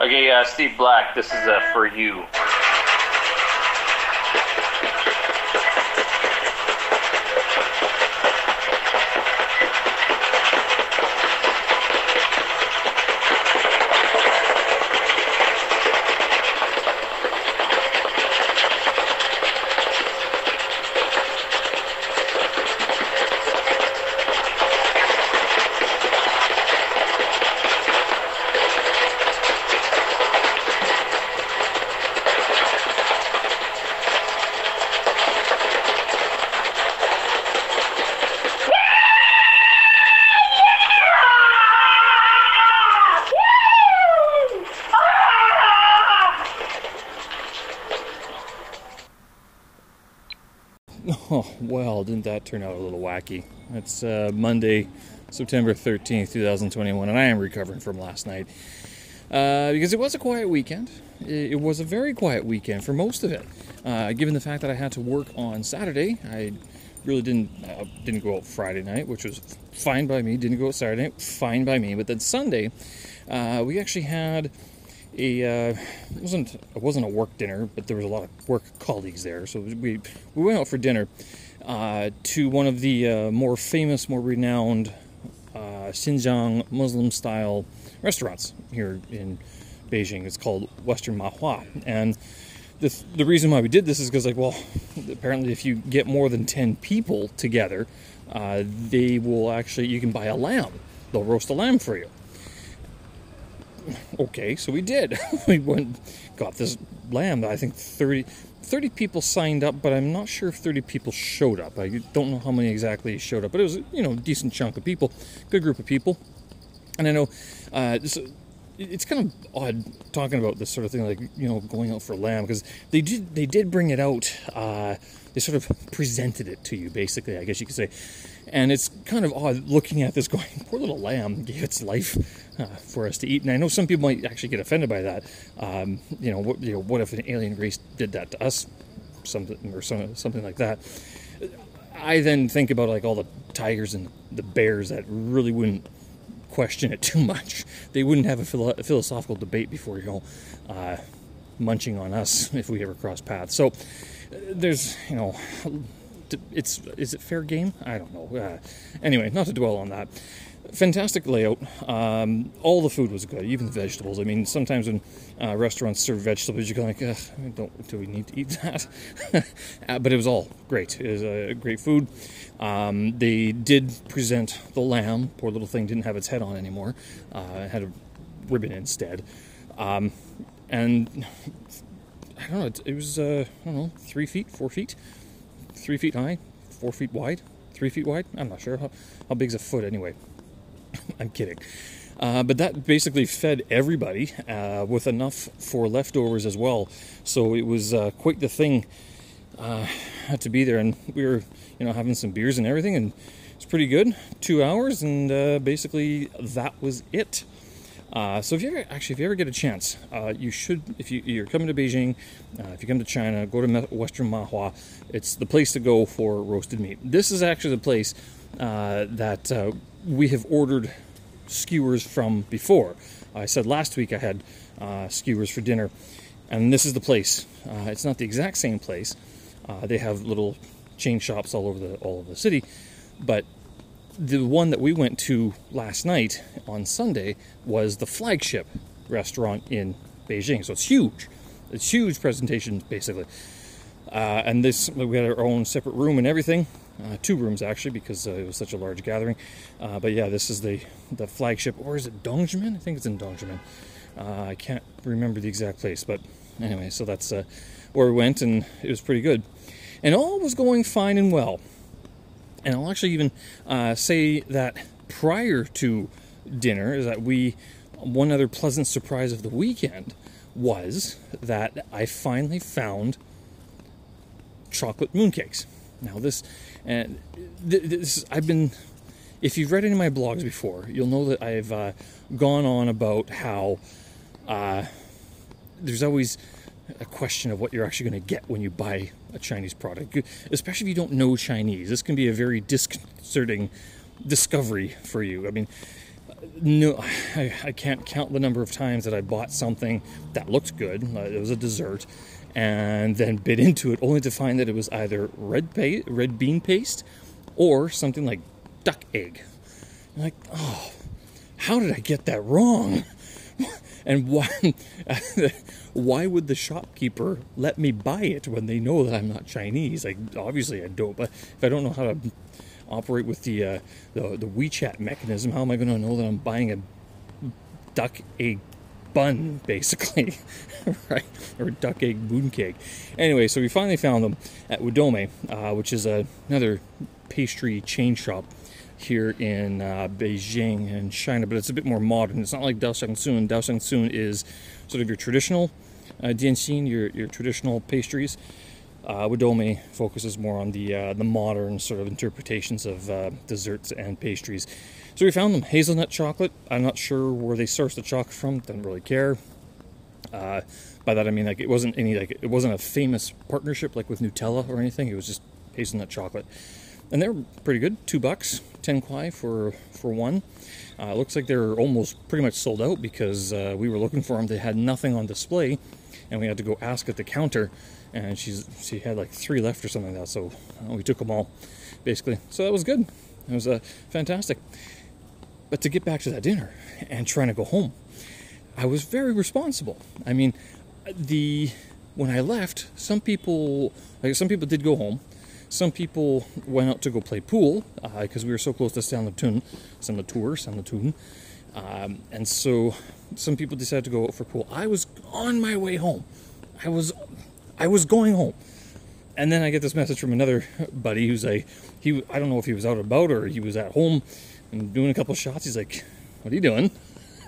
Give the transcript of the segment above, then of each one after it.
Okay, uh, Steve Black, this is uh, for you. Oh, well, didn't that turn out a little wacky? It's uh, Monday, September 13th, 2021, and I am recovering from last night. Uh, because it was a quiet weekend. It, was a very quiet weekend for most of it. Uh, given the fact that I had to work on Saturday, I really didn't uh, didn't go out Friday night, which was fine by me. Didn't go out Saturday night, fine by me. But then Sunday, uh, we actually had a uh, it wasn't it wasn't a work dinner, but there was a lot of work colleagues there. So we we went out for dinner uh, to one of the uh, more famous, more renowned uh, Xinjiang Muslim style restaurants here in Beijing. It's called Western Mahua, and the the reason why we did this is because like well, apparently if you get more than ten people together, uh, they will actually you can buy a lamb. They'll roast a lamb for you okay, so we did. we went, got this lamb. I think 30, 30 people signed up, but I'm not sure if 30 people showed up. I don't know how many exactly showed up, but it was, you know, a decent chunk of people, good group of people. And I know uh, it's kind of odd talking about this sort of thing, like you know, going out for lamb, because they did they did bring it out. Uh, they sort of presented it to you, basically, I guess you could say. And it's kind of odd looking at this, going, "Poor little lamb gave its life uh, for us to eat." And I know some people might actually get offended by that. Um, you know, what, you know, what if an alien race did that to us, something or some, something like that? I then think about like all the tigers and the bears that really wouldn't question it too much. They wouldn't have a, philo- philosophical debate before you know uh, munching on us if we ever cross paths. So uh, there's you know it's is it fair game? I don't know. Uh, anyway, not to dwell on that. Fantastic layout. Um, all the food was good, even the vegetables. I mean, sometimes when uh, restaurants serve vegetables, you go like, "Don't do we need to eat that?" uh, but it was all great. It was uh, great food. Um, they did present the lamb. Poor little thing didn't have its head on anymore. Uh, it had a ribbon instead. Um, and I don't know. It, it was uh, I don't know, three feet, four feet, three feet high, four feet wide, three feet wide. I'm not sure how how big's a foot anyway. I'm kidding. Uh, but that basically fed everybody uh, with enough for leftovers as well. So it was uh, quite the thing uh, to be there, and we were, you know, having some beers and everything, and it's pretty good. Two hours, and uh, basically that was it. Uh, so if you ever actually if you ever get a chance, you should if you, you're coming to Beijing, if you come to China, go to Western Mahua. It's the place to go for roasted meat. This is actually the place that we have ordered skewers from before. I said last week I had uh, skewers for dinner, and this is the place. Uh, it's not the exact same place. Uh, they have little chain shops all over the all over the city, but the one that we went to last night on Sunday was the flagship restaurant in Beijing. So it's huge. It's huge presentation basically. Uh, and this we had our own separate room and everything uh, two rooms actually because uh, it was such a large gathering. Uh, but yeah, this is the the flagship, or is it Dongzhimen? I think it's in Dongzhimen. Uh, I can't remember the exact place, but anyway, so that's uh, where we went, and it was pretty good, and all was going fine and well. And I'll actually even uh, say that prior to dinner, is that we one other pleasant surprise of the weekend was that I finally found chocolate mooncakes. Now this and this, I've been, if you've read any of my blogs before, you'll know that I've uh, gone on about how uh, there's always a question of what you're actually going to get when you buy a Chinese product, especially if you don't know Chinese. This can be a very disconcerting discovery for you. I mean, No, I, I can't count the number of times that I bought something that looked good. Uh, it was a dessert, and then bit into it only to find that it was either red pa- red bean paste or something like duck egg. I'm like, oh, how did I get that wrong? and why why would the shopkeeper let me buy it when they know that I'm not Chinese? Like obviously I don't, but if I don't know how to operate with the uh, the, the WeChat mechanism, how am I going to know that I'm buying a duck egg bun, basically, right? Or duck egg mooncake. Anyway, so we finally found them at Wedome, uh, which is another pastry chain shop here in uh, Beijing and China, but it's a bit more modern. It's not like Dao Shang Sun. Dao Shang Sun is sort of your traditional uh, dianxin, your, your traditional pastries. Uh, Wedome focuses more on the uh, the modern sort of interpretations of uh, desserts and pastries. So we found them hazelnut chocolate. I'm not sure where they sourced the chocolate from. Didn't really care. Uh, by that I mean like it wasn't any like it wasn't a famous partnership like with Nutella or anything. It was just hazelnut chocolate, and they're pretty good. Two bucks, ten kwai for for one. Uh, looks like they're almost pretty much sold out because uh, we were looking for them. They had nothing on display, and we had to go ask at the counter. And she's she had like three left or something like that, so uh, we took them all, basically. So that was good. It was uh, fantastic. But to get back to that dinner and trying to go home, I was very responsible. I mean, the when I left, some people like some people did go home. Some people went out to go play pool because uh, we were so close to San Latun, San Latour, San Latun. Um, and so some people decided to go out for pool. I was on my way home. I was I was going home. And then I get this message from another buddy who's a he I don't know if he was out about or he was at home and doing a couple shots. He's like, "What are you doing?"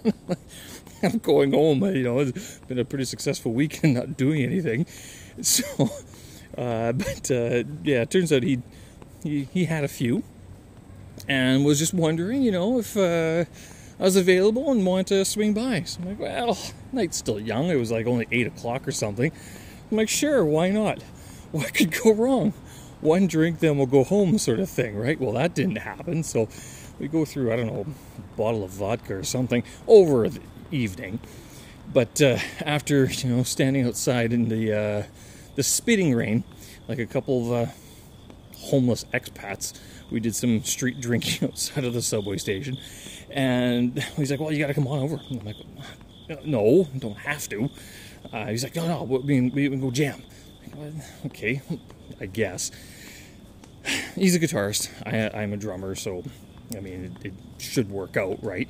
I'm going home. You know, it's been a pretty successful weekend, not doing anything. So, uh, but uh, yeah, it turns out he, he he had a few, and was just wondering, you know, if uh, I was available and wanted to swing by. So I'm like, well, night's still young. It was like only eight o'clock or something. I'm like, sure, why not? What could go wrong? One drink, then we'll go home, sort of thing, right? Well, that didn't happen. So we go through, I don't know, a bottle of vodka or something over the evening. But uh, after, you know, standing outside in the uh, the spitting rain, like a couple of uh, homeless expats, we did some street drinking outside of the subway station. And he's like, well, you got to come on over. And I'm like, no, don't have to. Uh, he's like, no, no, we, we, we can go jam. Like, okay, I guess. He's a guitarist. I, I'm a drummer, so I mean, it, it should work out, right?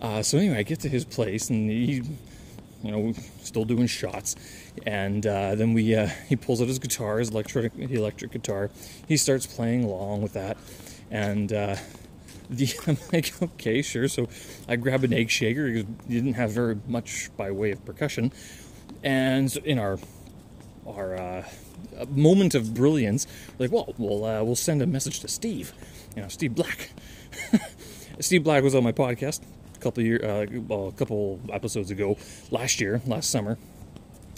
Uh, so anyway, I get to his place, and he, you know, still doing shots, and uh, then we uh, he pulls out his guitar, his electric electric guitar. He starts playing along with that, and uh, the, I'm like, okay, sure. So I grab an egg shaker. Because he didn't have very much by way of percussion, and in our our uh, moment of brilliance, like, well, we'll uh, we'll send a message to Steve, you know, Steve Black. Steve Black was on my podcast a couple year, uh, well, a couple episodes ago, last year, last summer.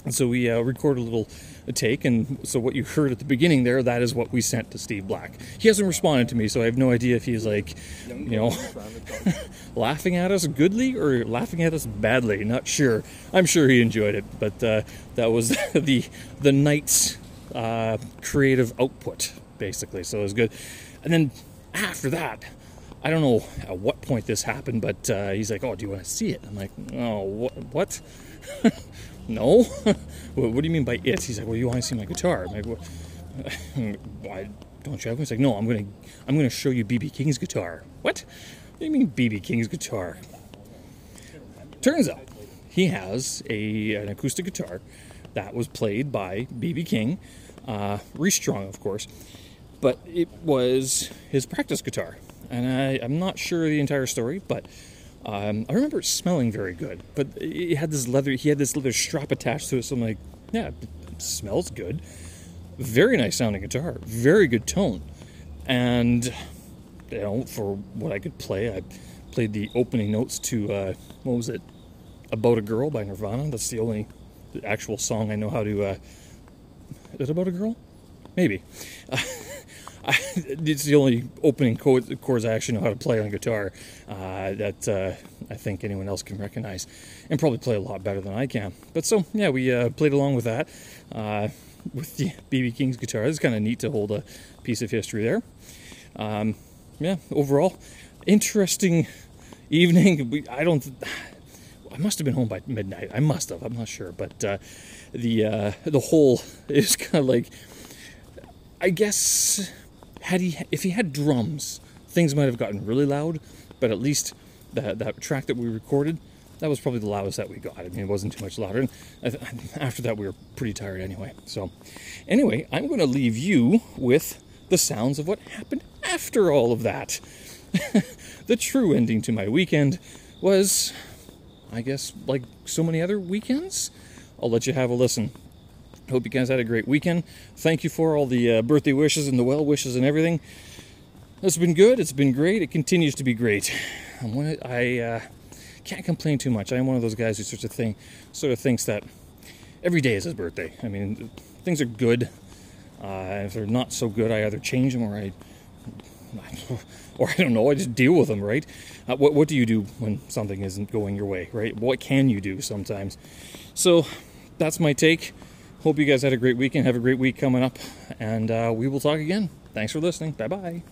And so we uh, recorded a little take, and so what you heard at the beginning there, that is what we sent to Steve Black. He hasn't responded to me, so I have no idea if he's like, you know, laughing at us goodly or laughing at us badly. Not sure. I'm sure he enjoyed it, but uh, that was the the night's uh, creative output, basically. So it was good. And then after that, I don't know at what point this happened, but uh, he's like, "Oh, do you want to see it?" I'm like, "Oh, what? what? no. what, do you mean by it?" He's like, "Well, you want to see my guitar?" I'm like, "Why don't you have?" One? He's like, "No, I'm gonna, I'm gonna show you BB King's guitar." What? What do you mean BB King's guitar? Turns out he has a an acoustic guitar that was played by BB King, uh, restrung, of course, but it was his practice guitar and I, am not sure the entire story, but um, I remember it smelling very good. But it had this leather, he had this leather strap attached to it, so I'm like, yeah, it smells good. Very nice sounding guitar, very good tone, and you know, for what I could play, I played the opening notes to uh, what was it, "About a Girl" by Nirvana. That's the only actual song I know how to. Uh, is it about a girl? Maybe. It's the only opening chords, chords I actually know how to play on guitar uh, that uh, I think anyone else can recognize and probably play a lot better than I can. But so, yeah, we uh, played along with that uh, with the BB King's guitar. It's kind of neat to hold a piece of history there. Um, yeah, overall, interesting evening. I don't. I must have been home by midnight. I must have. I'm not sure, but uh, the uh, the whole is kind of like. I guess had he if he had drums, things might have gotten really loud. But at least that that track that we recorded, that was probably the loudest that we got. I mean, it wasn't too much louder. And after that, we were pretty tired anyway. So, anyway, I'm going to leave you with the sounds of what happened after all of that. the true ending to my weekend was, I guess, like so many other weekends. I'll let you have a listen. Hope you guys had a great weekend. Thank you for all the uh, birthday wishes and the well wishes and everything. It's been good. It's been great. It continues to be great. I'm one, I uh, can't complain too much. I'm one of those guys who sort of sort of thinks that every day is his birthday. I mean, things are good. Uh, if they're not so good, I either change them or I, or I don't know. I just deal with them, right? Uh, what What do you do when something isn't going your way, right? What can you do sometimes? So that's my take. Hope you guys had a great weekend. Have a great week coming up, and uh, we will talk again. Thanks for listening. Bye bye.